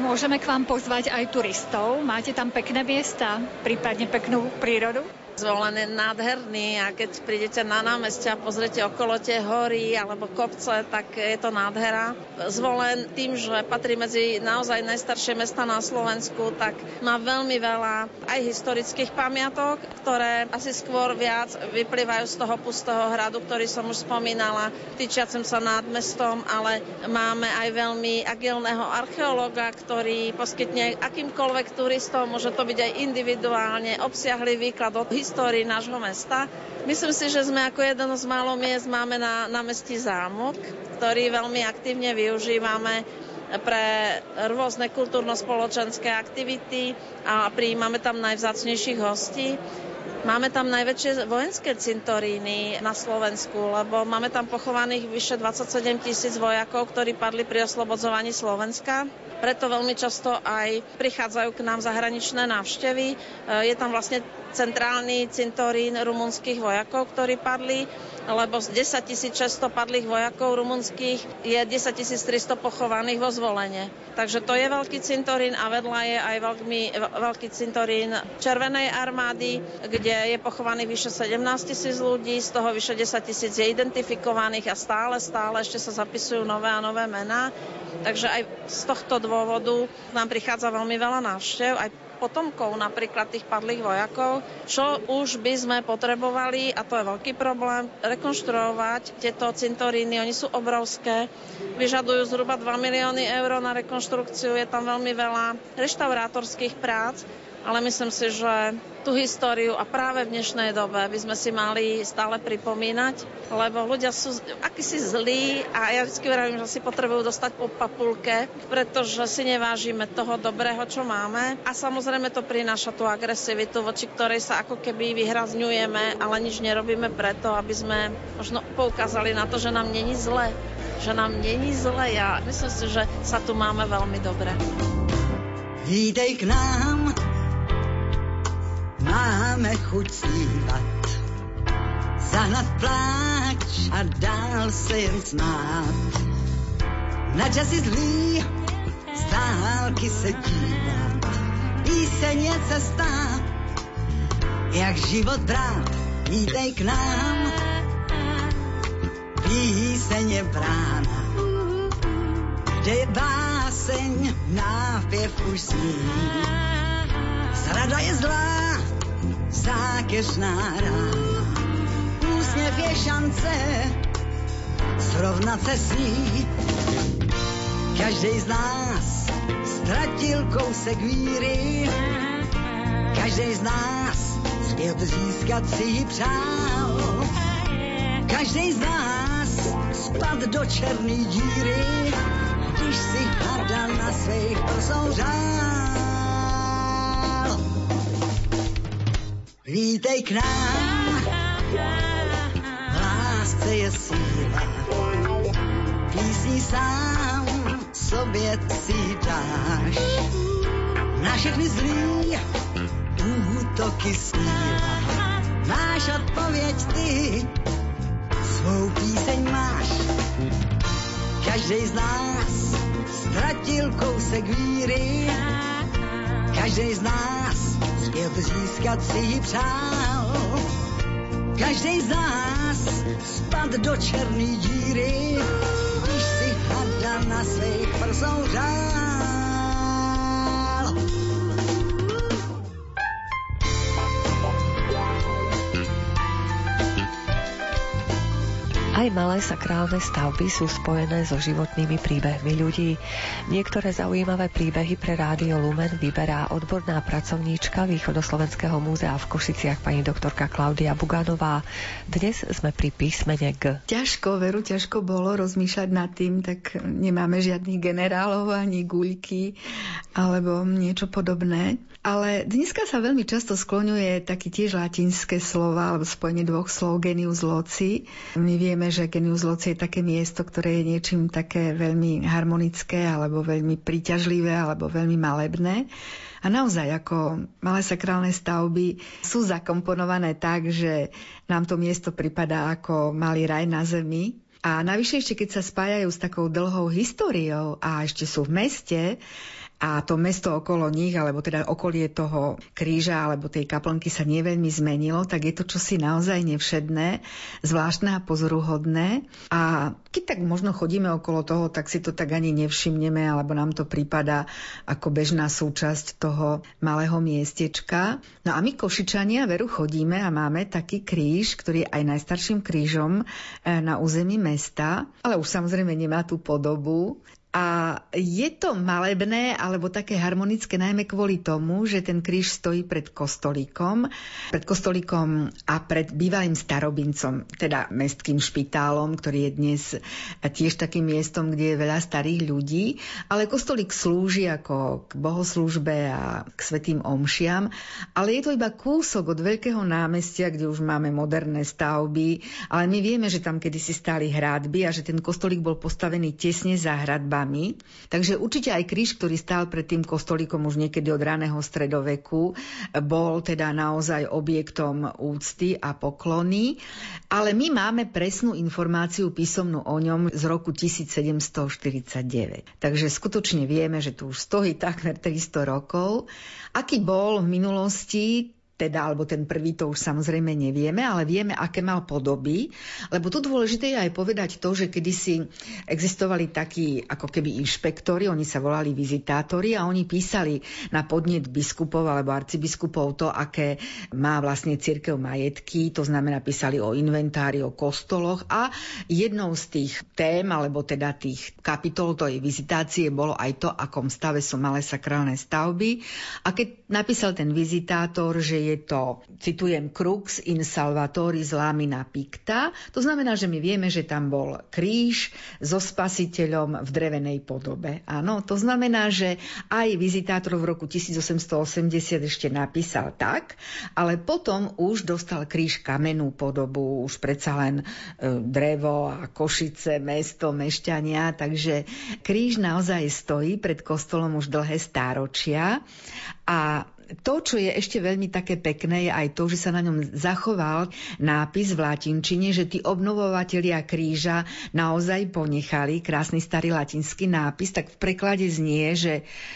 Môžeme k vám pozvať aj turistov. Máte tam pekné miesta, prípadne peknú prírodu? Zvolený nádherný a keď prídete na námestie a pozriete okolo tie hory alebo kopce, tak je to nádhera. Zvolen tým, že patrí medzi naozaj najstaršie mesta na Slovensku, tak má veľmi veľa aj historických pamiatok, ktoré asi skôr viac vyplývajú z toho pustého hradu, ktorý som už spomínala, týčiacem sa nad mestom, ale máme aj veľmi agilného archeológa, ktorý poskytne akýmkoľvek turistom, môže to byť aj individuálne, obsiahly výklad od histórie histórii nášho mesta. Myslím si, že sme ako jeden z málo miest máme na, na mesti zámok, ktorý veľmi aktívne využívame pre rôzne kultúrno-spoločenské aktivity a prijímame tam najvzácnejších hostí. Máme tam najväčšie vojenské cintoríny na Slovensku, lebo máme tam pochovaných vyše 27 tisíc vojakov, ktorí padli pri oslobodzovaní Slovenska. Preto veľmi často aj prichádzajú k nám zahraničné návštevy. Je tam vlastne centrálny cintorín rumunských vojakov, ktorí padli, lebo z 10 600 padlých vojakov rumunských je 10 300 pochovaných vo zvolenie. Takže to je veľký cintorín a vedľa je aj veľký, veľký cintorín Červenej armády, kde je pochovaných vyše 17 tisíc ľudí, z toho vyše 10 tisíc je identifikovaných a stále, stále ešte sa zapisujú nové a nové mená. Takže aj z tohto dôvodu nám prichádza veľmi veľa návštev, aj potomkov napríklad tých padlých vojakov, čo už by sme potrebovali, a to je veľký problém, rekonštruovať tieto cintoríny. Oni sú obrovské, vyžadujú zhruba 2 milióny eur na rekonštrukciu, je tam veľmi veľa reštaurátorských prác ale myslím si, že tú históriu a práve v dnešnej dobe by sme si mali stále pripomínať, lebo ľudia sú akýsi zlí a ja vždy vravím, že si potrebujú dostať po papulke, pretože si nevážime toho dobrého, čo máme a samozrejme to prináša tú agresivitu, voči ktorej sa ako keby vyhrazňujeme, ale nič nerobíme preto, aby sme možno poukázali na to, že nám není zle, že nám není zle. Ja myslím si, že sa tu máme veľmi dobre. Vítej k nám, máme chuť zpívat. Zahnat pláč a dál se jen smát. Na časy zlý z dálky se dívat. Píseň je cesta, jak život brát, vítej k nám. Píseň je brána, kde je báseň, nápěv už zní. Zrada je zlá, zákeřná rána. Úsměv je šance, srovnat se s ní. Každý z nás ztratil kousek víry, každý z nás zpět získat si ji přál. Každý z nás spad do černý díry, když si hada na svých řál. Vítej k nám, lásce je síla, písní sám sobě si dáš. Na všechny zlý útoky sníla, máš odpověď ty, svou píseň máš. Každý z nás ztratil kousek víry, každý z nás zpět získat si ji přál. Každý z nás spad do černý díry, když si hada na svých prsou Aj malé sakrálne stavby sú spojené so životnými príbehmi ľudí. Niektoré zaujímavé príbehy pre Rádio Lumen vyberá odborná pracovníčka Východoslovenského múzea v Košiciach pani doktorka Klaudia Buganová. Dnes sme pri písmene G. Ťažko, veru, ťažko bolo rozmýšľať nad tým, tak nemáme žiadnych generálov ani guľky alebo niečo podobné. Ale dneska sa veľmi často skloňuje taký tiež latinské slova alebo spojenie dvoch slov genius loci. My vieme, že genius loci je také miesto, ktoré je niečím také veľmi harmonické alebo veľmi príťažlivé alebo veľmi malebné. A naozaj, ako malé sakrálne stavby sú zakomponované tak, že nám to miesto pripadá ako malý raj na zemi. A navyše ešte, keď sa spájajú s takou dlhou históriou a ešte sú v meste, a to mesto okolo nich, alebo teda okolie toho kríža alebo tej kaplnky sa neveľmi zmenilo, tak je to čosi naozaj nevšedné, zvláštne a pozoruhodné. A keď tak možno chodíme okolo toho, tak si to tak ani nevšimneme, alebo nám to prípada ako bežná súčasť toho malého miestečka. No a my Košičania veru chodíme a máme taký kríž, ktorý je aj najstarším krížom eh, na území mesta, ale už samozrejme nemá tú podobu. A je to malebné alebo také harmonické najmä kvôli tomu, že ten kríž stojí pred kostolíkom, pred kostolíkom a pred bývalým starobincom, teda mestským špitálom, ktorý je dnes tiež takým miestom, kde je veľa starých ľudí, ale kostolík slúži ako k bohoslúžbe a k svetým omšiam, ale je to iba kúsok od veľkého námestia, kde už máme moderné stavby, ale my vieme, že tam kedysi stáli hradby a že ten kostolík bol postavený tesne za hradbami stavbami. Takže určite aj kríž, ktorý stál pred tým kostolíkom už niekedy od raného stredoveku, bol teda naozaj objektom úcty a poklony. Ale my máme presnú informáciu písomnú o ňom z roku 1749. Takže skutočne vieme, že tu už stojí takmer 300 rokov. Aký bol v minulosti, teda, alebo ten prvý to už samozrejme nevieme, ale vieme, aké mal podoby, lebo tu dôležité je aj povedať to, že kedysi existovali takí ako keby inšpektori, oni sa volali vizitátori a oni písali na podnet biskupov alebo arcibiskupov to, aké má vlastne církev majetky, to znamená písali o inventári, o kostoloch a jednou z tých tém, alebo teda tých kapitol tej vizitácie bolo aj to, akom stave sú malé sakrálne stavby. A keď napísal ten vizitátor, že je to, citujem, crux in salvatoris lamina picta. To znamená, že my vieme, že tam bol kríž so spasiteľom v drevenej podobe. Áno, to znamená, že aj vizitátor v roku 1880 ešte napísal tak, ale potom už dostal kríž kamenú podobu, už predsa len e, drevo a košice, mesto, mešťania, takže kríž naozaj stojí pred kostolom už dlhé stáročia a to, čo je ešte veľmi také pekné, je aj to, že sa na ňom zachoval nápis v latinčine, že tí obnovovatelia kríža naozaj ponechali krásny starý latinský nápis, tak v preklade znie, že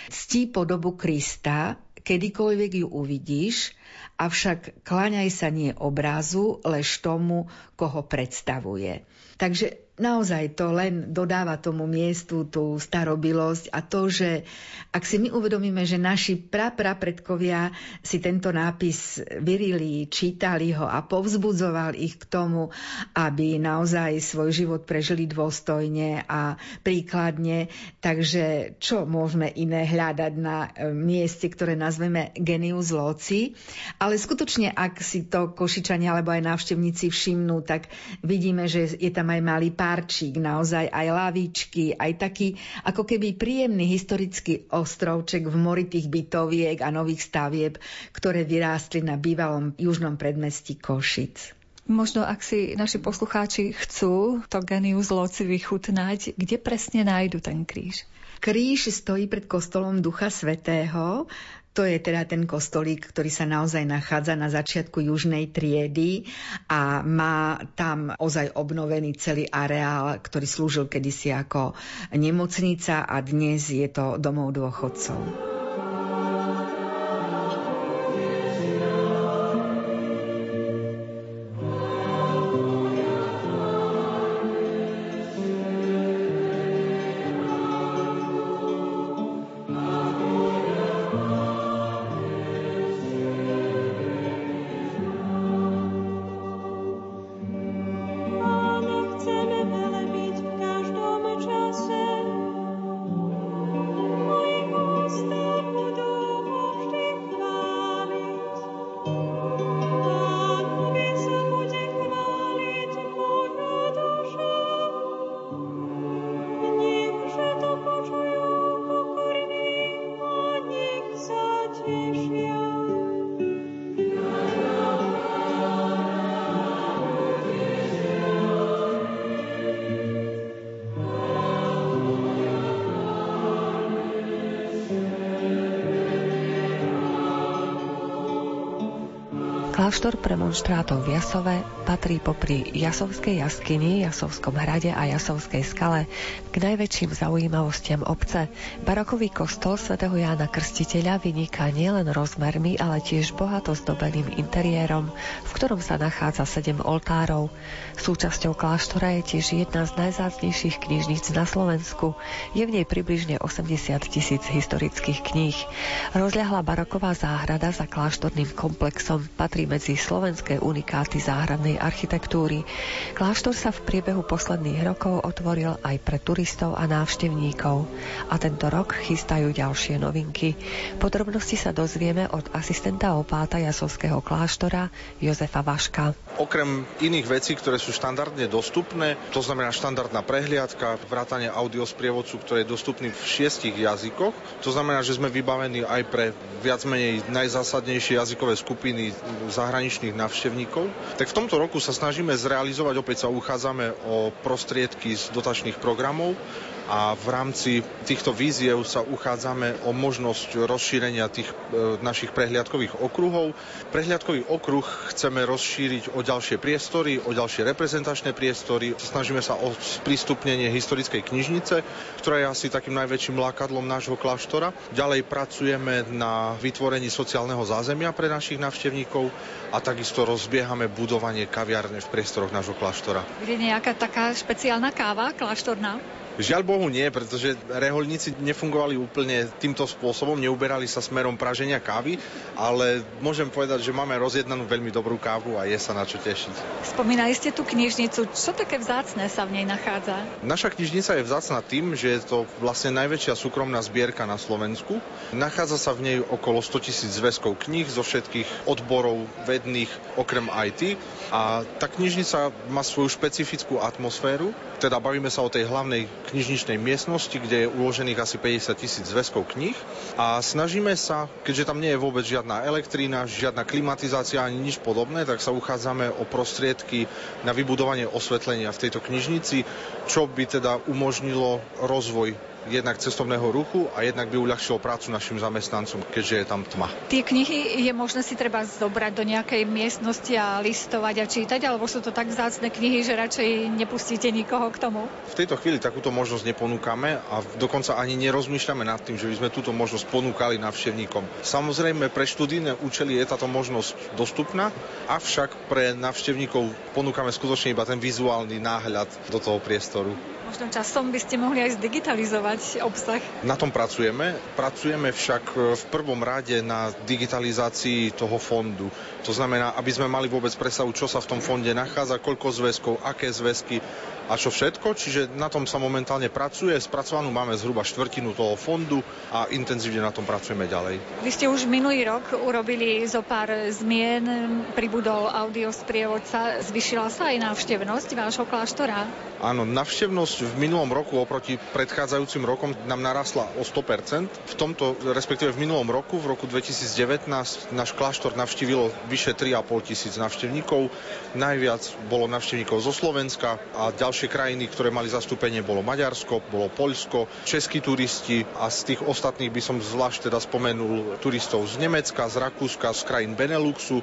ctí podobu Krista, kedykoľvek ju uvidíš, avšak kláňaj sa nie obrazu, lež tomu, koho predstavuje. Takže naozaj to len dodáva tomu miestu tú starobilosť a to, že ak si my uvedomíme, že naši praprapredkovia si tento nápis vyrili, čítali ho a povzbudzoval ich k tomu, aby naozaj svoj život prežili dôstojne a príkladne, takže čo môžeme iné hľadať na e, mieste, ktoré nazveme genius loci, ale skutočne, ak si to Košičania alebo aj návštevníci všimnú, tak vidíme, že je tam aj malý parčík, naozaj aj lavičky, aj taký ako keby príjemný historický ostrovček v mori tých bytoviek a nových stavieb, ktoré vyrástli na bývalom južnom predmestí Košic. Možno ak si naši poslucháči chcú to genius loci vychutnať, kde presne nájdu ten kríž? Kríž stojí pred kostolom Ducha Svetého. To je teda ten kostolík, ktorý sa naozaj nachádza na začiatku južnej triedy a má tam ozaj obnovený celý areál, ktorý slúžil kedysi ako nemocnica a dnes je to domov dôchodcov. Kláštor premonštrátov v Jasove patrí popri Jasovskej jaskyni, Jasovskom hrade a Jasovskej skale k najväčším zaujímavostiam obce. Barokový kostol svätého Jána Krstiteľa vyniká nielen rozmermi, ale tiež bohato zdobeným interiérom, v ktorom sa nachádza sedem oltárov. Súčasťou kláštora je tiež jedna z najzácnejších knižníc na Slovensku. Je v nej približne 80 tisíc historických kníh. Rozľahla baroková záhrada za kláštorným komplexom patrí medzi slovenské unikáty záhradnej architektúry. Kláštor sa v priebehu posledných rokov otvoril aj pre turistov a návštevníkov. A tento rok chystajú ďalšie novinky. Podrobnosti sa dozvieme od asistenta opáta Jasovského kláštora Jozefa Vaška. Okrem iných vecí, ktoré sú štandardne dostupné, to znamená štandardná prehliadka, vrátanie audiosprievodcu, ktorý je dostupný v šiestich jazykoch. To znamená, že sme vybavení aj pre viac menej najzásadnejšie jazykové skupiny zahraničných zahraničných návštevníkov. Tak v tomto roku sa snažíme zrealizovať, opäť sa uchádzame o prostriedky z dotačných programov a v rámci týchto víziev sa uchádzame o možnosť rozšírenia tých e, našich prehliadkových okruhov. Prehliadkový okruh chceme rozšíriť o ďalšie priestory, o ďalšie reprezentačné priestory. Snažíme sa o sprístupnenie historickej knižnice, ktorá je asi takým najväčším lákadlom nášho kláštora. Ďalej pracujeme na vytvorení sociálneho zázemia pre našich návštevníkov a takisto rozbiehame budovanie kaviárne v priestoroch nášho kláštora. Je nejaká taká špeciálna káva kláštorná? Žiaľ Bohu nie, pretože reholníci nefungovali úplne týmto spôsobom, neuberali sa smerom praženia kávy, ale môžem povedať, že máme rozjednanú veľmi dobrú kávu a je sa na čo tešiť. Spomínali ste tú knižnicu, čo také vzácne sa v nej nachádza? Naša knižnica je vzácna tým, že je to vlastne najväčšia súkromná zbierka na Slovensku. Nachádza sa v nej okolo 100 tisíc zväzkov kníh zo všetkých odborov vedných okrem IT a tá knižnica má svoju špecifickú atmosféru, teda bavíme sa o tej hlavnej knižničnej miestnosti, kde je uložených asi 50 tisíc zväzkov kníh a snažíme sa, keďže tam nie je vôbec žiadna elektrína, žiadna klimatizácia ani nič podobné, tak sa uchádzame o prostriedky na vybudovanie osvetlenia v tejto knižnici, čo by teda umožnilo rozvoj jednak cestovného ruchu a jednak by uľahčilo prácu našim zamestnancom, keďže je tam tma. Tie knihy je možné si treba zobrať do nejakej miestnosti a listovať a čítať, alebo sú to tak vzácne knihy, že radšej nepustíte nikoho k tomu? V tejto chvíli takúto možnosť neponúkame a dokonca ani nerozmýšľame nad tým, že by sme túto možnosť ponúkali navštevníkom. Samozrejme, pre študijné účely je táto možnosť dostupná, avšak pre navštevníkov ponúkame skutočne iba ten vizuálny náhľad do toho priestoru. Možno časom by ste mohli aj zdigitalizovať obsah. Na tom pracujeme. Pracujeme však e, v prvom rade na digitalizácii toho fondu. To znamená, aby sme mali vôbec predstavu, čo sa v tom fonde nachádza, koľko zväzkov, aké zväzky a čo všetko. Čiže na tom sa momentálne pracuje. Spracovanú máme zhruba štvrtinu toho fondu a intenzívne na tom pracujeme ďalej. Vy ste už minulý rok urobili zo pár zmien, pribudol audiosprievodca, zvyšila sa aj návštevnosť vášho kláštora? Áno, navštevnosť v minulom roku oproti predchádzajúcim rokom nám narastla o 100%. V tomto, respektíve v minulom roku, v roku 2019, náš kláštor navštívilo vyše 3,5 tisíc navštevníkov. Najviac bolo navštevníkov zo Slovenska a ďalšie krajiny, ktoré mali zastúpenie, bolo Maďarsko, bolo Poľsko, českí turisti a z tých ostatných by som zvlášť teda spomenul turistov z Nemecka, z Rakúska, z krajín Beneluxu,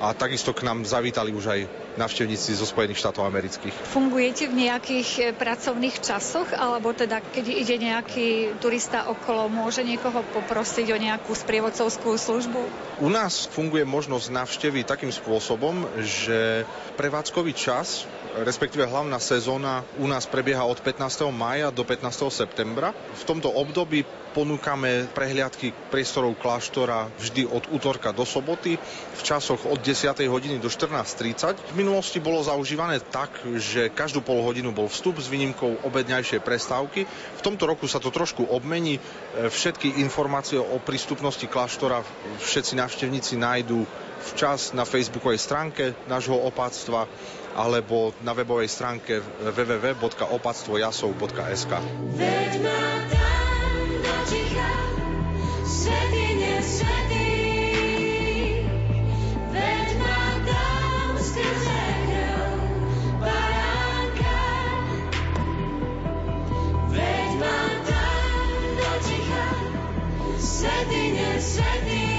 a takisto k nám zavítali už aj navštevníci zo Spojených štátov amerických. Fungujete v nejakých e, pracovných časoch, alebo teda keď ide nejaký turista okolo, môže niekoho poprosiť o nejakú sprievodcovskú službu? U nás funguje možnosť navštevy takým spôsobom, že prevádzkový čas respektíve hlavná sezóna u nás prebieha od 15. maja do 15. septembra. V tomto období ponúkame prehliadky priestorov kláštora vždy od útorka do soboty v časoch od 10. hodiny do 14.30. V minulosti bolo zaužívané tak, že každú pol hodinu bol vstup s výnimkou obedňajšej prestávky. V tomto roku sa to trošku obmení. Všetky informácie o prístupnosti kláštora všetci návštevníci nájdú včas na facebookovej stránke nášho opáctva alebo na webovej stránke www.opatstvojasov.sk. Veď nesvetý,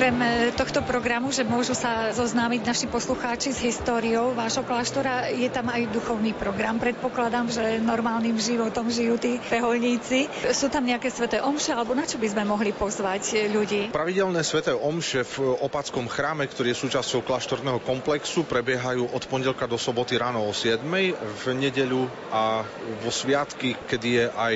Okrem e, tohto programu, že môžu sa zoznámiť naši poslucháči s históriou vášho kláštora, je tam aj duchovný program. Predpokladám, že normálnym životom žijú tí reholníci. Sú tam nejaké sveté omše, alebo na čo by sme mohli pozvať ľudí? Pravidelné sveté omše v opackom chráme, ktorý je súčasťou kláštorného komplexu, prebiehajú od pondelka do soboty ráno o 7. V nedeľu a vo sviatky, kedy je aj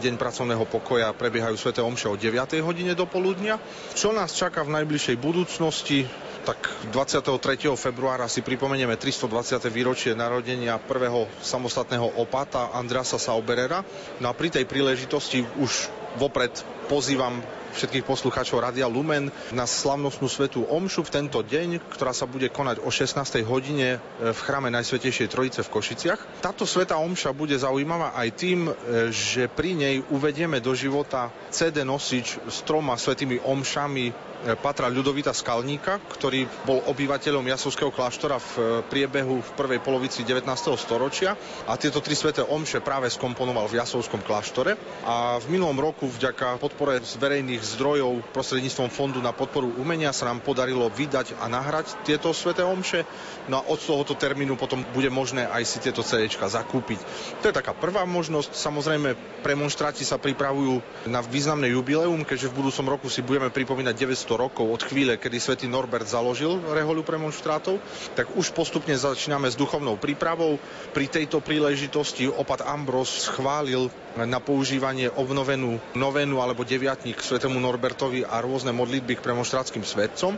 deň pracovného pokoja, prebiehajú sveté omše o 9. hodine do poludnia. Čo nás čaká v naj najbližšej budúcnosti, tak 23. februára si pripomenieme 320. výročie narodenia prvého samostatného opata Andrasa Sauberera. No a pri tej príležitosti už vopred pozývam všetkých poslucháčov Radia Lumen na slavnostnú svetú omšu v tento deň, ktorá sa bude konať o 16. hodine e, v chráme Najsvetejšej Trojice v Košiciach. Táto sveta omša bude zaujímavá aj tým, e, že pri nej uvedieme do života CD nosič s troma svetými omšami patra Ľudovita Skalníka, ktorý bol obyvateľom Jasovského kláštora v e, priebehu v prvej polovici 19. storočia a tieto tri sveté omše práve skomponoval v Jasovskom kláštore a v minulom roku vďaka podpore z verejných zdrojov prostredníctvom Fondu na podporu umenia sa nám podarilo vydať a nahrať tieto sveté omše no a od tohoto termínu potom bude možné aj si tieto CD zakúpiť. To je taká prvá možnosť. Samozrejme, premonštráti sa pripravujú na významné jubileum, keďže v budúcom roku si budeme pripomínať 900 200 rokov od chvíle, kedy svätý Norbert založil reholu pre monštrátov, tak už postupne začíname s duchovnou prípravou. Pri tejto príležitosti opat Ambros schválil na používanie obnovenú novenu alebo deviatník svetému Norbertovi a rôzne modlitby k premonštrátským svetcom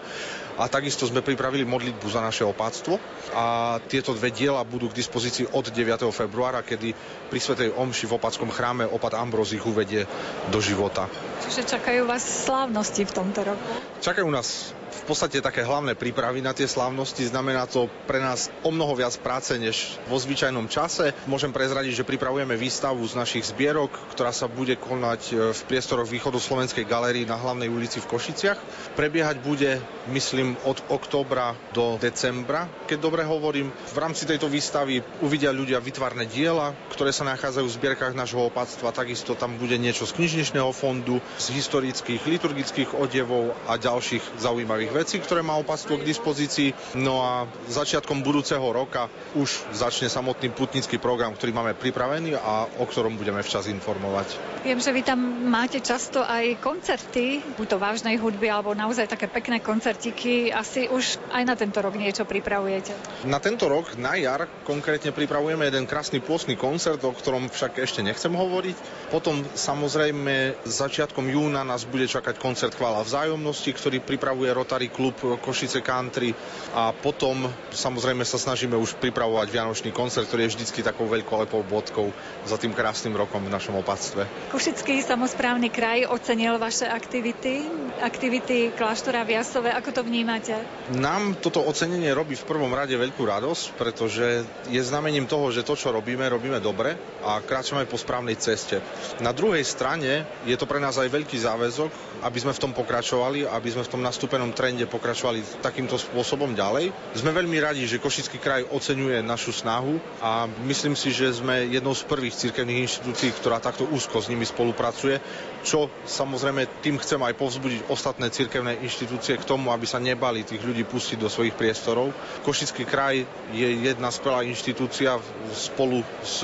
a takisto sme pripravili modlitbu za naše opáctvo a tieto dve diela budú k dispozícii od 9. februára, kedy pri Svetej Omši v opackom chráme opat Ambros ich uvedie do života. Čiže čakajú vás slávnosti v tomto roku? Čakajú nás v podstate také hlavné prípravy na tie slávnosti. Znamená to pre nás o mnoho viac práce než vo zvyčajnom čase. Môžem prezradiť, že pripravujeme výstavu z našich zbierok, ktorá sa bude konať e, v priestoroch Slovenskej galérii na hlavnej ulici v Košiciach. Prebiehať bude, myslím, od októbra do decembra, keď dobre hovorím. V rámci tejto výstavy uvidia ľudia vytvarné diela, ktoré sa nachádzajú v zbierkach nášho opatstva. Takisto tam bude niečo z knižničného fondu, z historických, liturgických odevov a ďalších zaujímavých veci, ktoré má opatstvo k dispozícii. No a začiatkom budúceho roka už začne samotný putnický program, ktorý máme pripravený a o ktorom budeme včas informovať. Viem, že vy tam máte často aj koncerty, buď to vážnej hudby, alebo naozaj také pekné koncertiky. Asi už aj na tento rok niečo pripravujete. Na tento rok, na jar, konkrétne pripravujeme jeden krásny pôstny koncert, o ktorom však ešte nechcem hovoriť. Potom samozrejme začiatkom júna nás bude čakať koncert Chvála vzájomnosti, ktorý pripravuje Rotary klub Košice Country a potom samozrejme sa snažíme už pripravovať Vianočný koncert, ktorý je vždycky takou veľkolepou bodkou za tým krásnym rokom v našom opatstve. Košický samozprávny kraj ocenil vaše aktivity, aktivity kláštora Viasové. Ako to vnímate? Nám toto ocenenie robí v prvom rade veľkú radosť, pretože je znamením toho, že to, čo robíme, robíme dobre a kráčame po správnej ceste. Na druhej strane je to pre nás aj veľký záväzok, aby sme v tom pokračovali, aby sme v tom nastúpenom trende pokračovali takýmto spôsobom ďalej. Sme veľmi radi, že Košický kraj oceňuje našu snahu a myslím si, že sme jednou z prvých cirkevných inštitúcií, ktorá takto úzko s nimi spolupracuje, čo samozrejme tým chcem aj povzbudiť ostatné cirkevné inštitúcie k tomu, aby sa nebali tých ľudí pustiť do svojich priestorov. Košický kraj je jedna spelá inštitúcia spolu s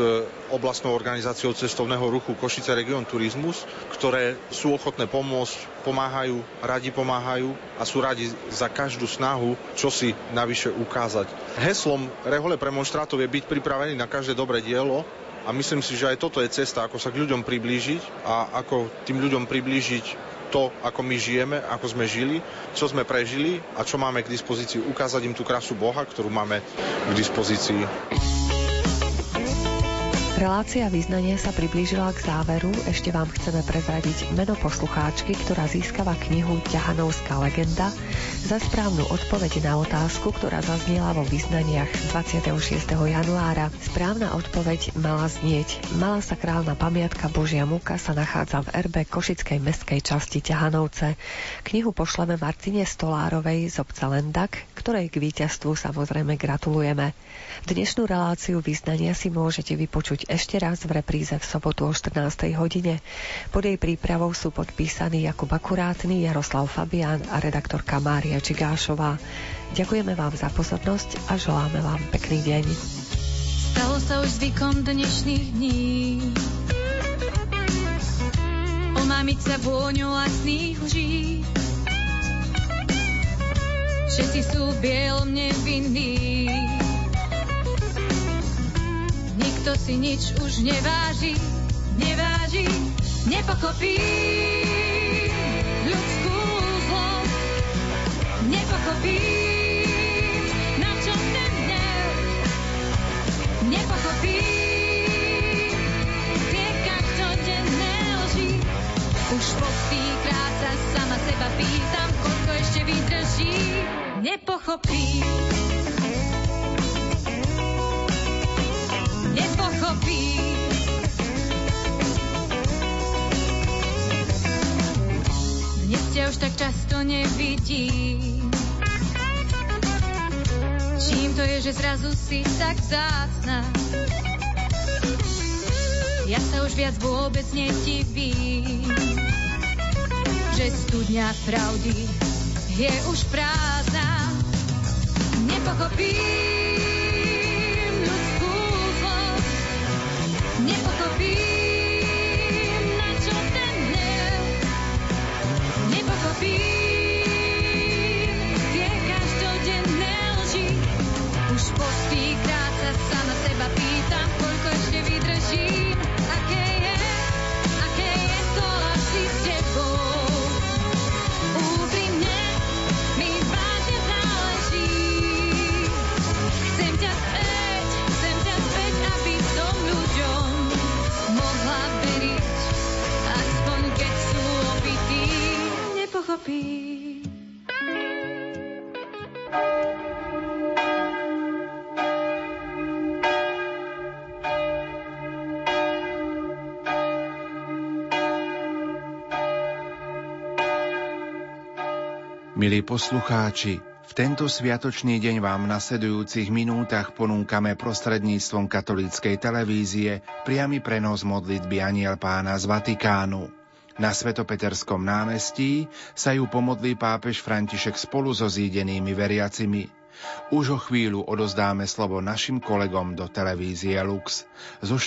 oblastnou organizáciou cestovného ruchu Košice Region Turizmus, ktoré sú ochotné pomôcť, pomáhajú, radi pomáhajú a sú radi za každú snahu, čo si navyše ukázať. Heslom Rehole premonštrátov je byť pripravený na každé dobré dielo a myslím si, že aj toto je cesta, ako sa k ľuďom priblížiť a ako tým ľuďom priblížiť to, ako my žijeme, ako sme žili, čo sme prežili a čo máme k dispozícii, ukázať im tú krásu Boha, ktorú máme k dispozícii. Relácia význania sa priblížila k záveru. Ešte vám chceme prezradiť meno poslucháčky, ktorá získava knihu Ťahanovská legenda za správnu odpoveď na otázku, ktorá zaznela vo význaniach 26. januára. Správna odpoveď mala znieť. Malá sakrálna pamiatka Božia múka sa nachádza v RB Košickej meskej časti Ťahanovce. Knihu pošleme Martine Stolárovej z obca Lendak, ktorej k víťazstvu samozrejme gratulujeme. Dnešnú reláciu význania si môžete vypočuť ešte raz v repríze v sobotu o 14. hodine. Pod jej prípravou sú podpísaní Jakub Akurátny, Jaroslav Fabián a redaktorka Mária Čigášová. Ďakujeme vám za pozornosť a želáme vám pekný deň. Stalo sa už zvykom dnešných dní Omámiť sa vôňou vlastných lží Všetci sú bielom nevinní nikto si nič už neváži, neváži, nepochopí ľudskú zlosť, nepochopí na čom nepochopí tie každodenné lži. Už po krát sa sama seba pýtam, koľko ešte vydrží, nepochopí. Už tak často nevidím. Čím to je, že zrazu si tak zácna? Ja sa už viac vôbec nedivím, že studňa pravdy je už prázdna. Nepochopím. pochopí. Milí poslucháči, v tento sviatočný deň vám na sedujúcich minútach ponúkame prostredníctvom katolíckej televízie priamy prenos modlitby Aniel pána z Vatikánu. Na Svetopeterskom námestí sa ju pomodlí pápež František spolu so zídenými veriacimi. Už o chvíľu odozdáme slovo našim kolegom do televízie Lux. Zo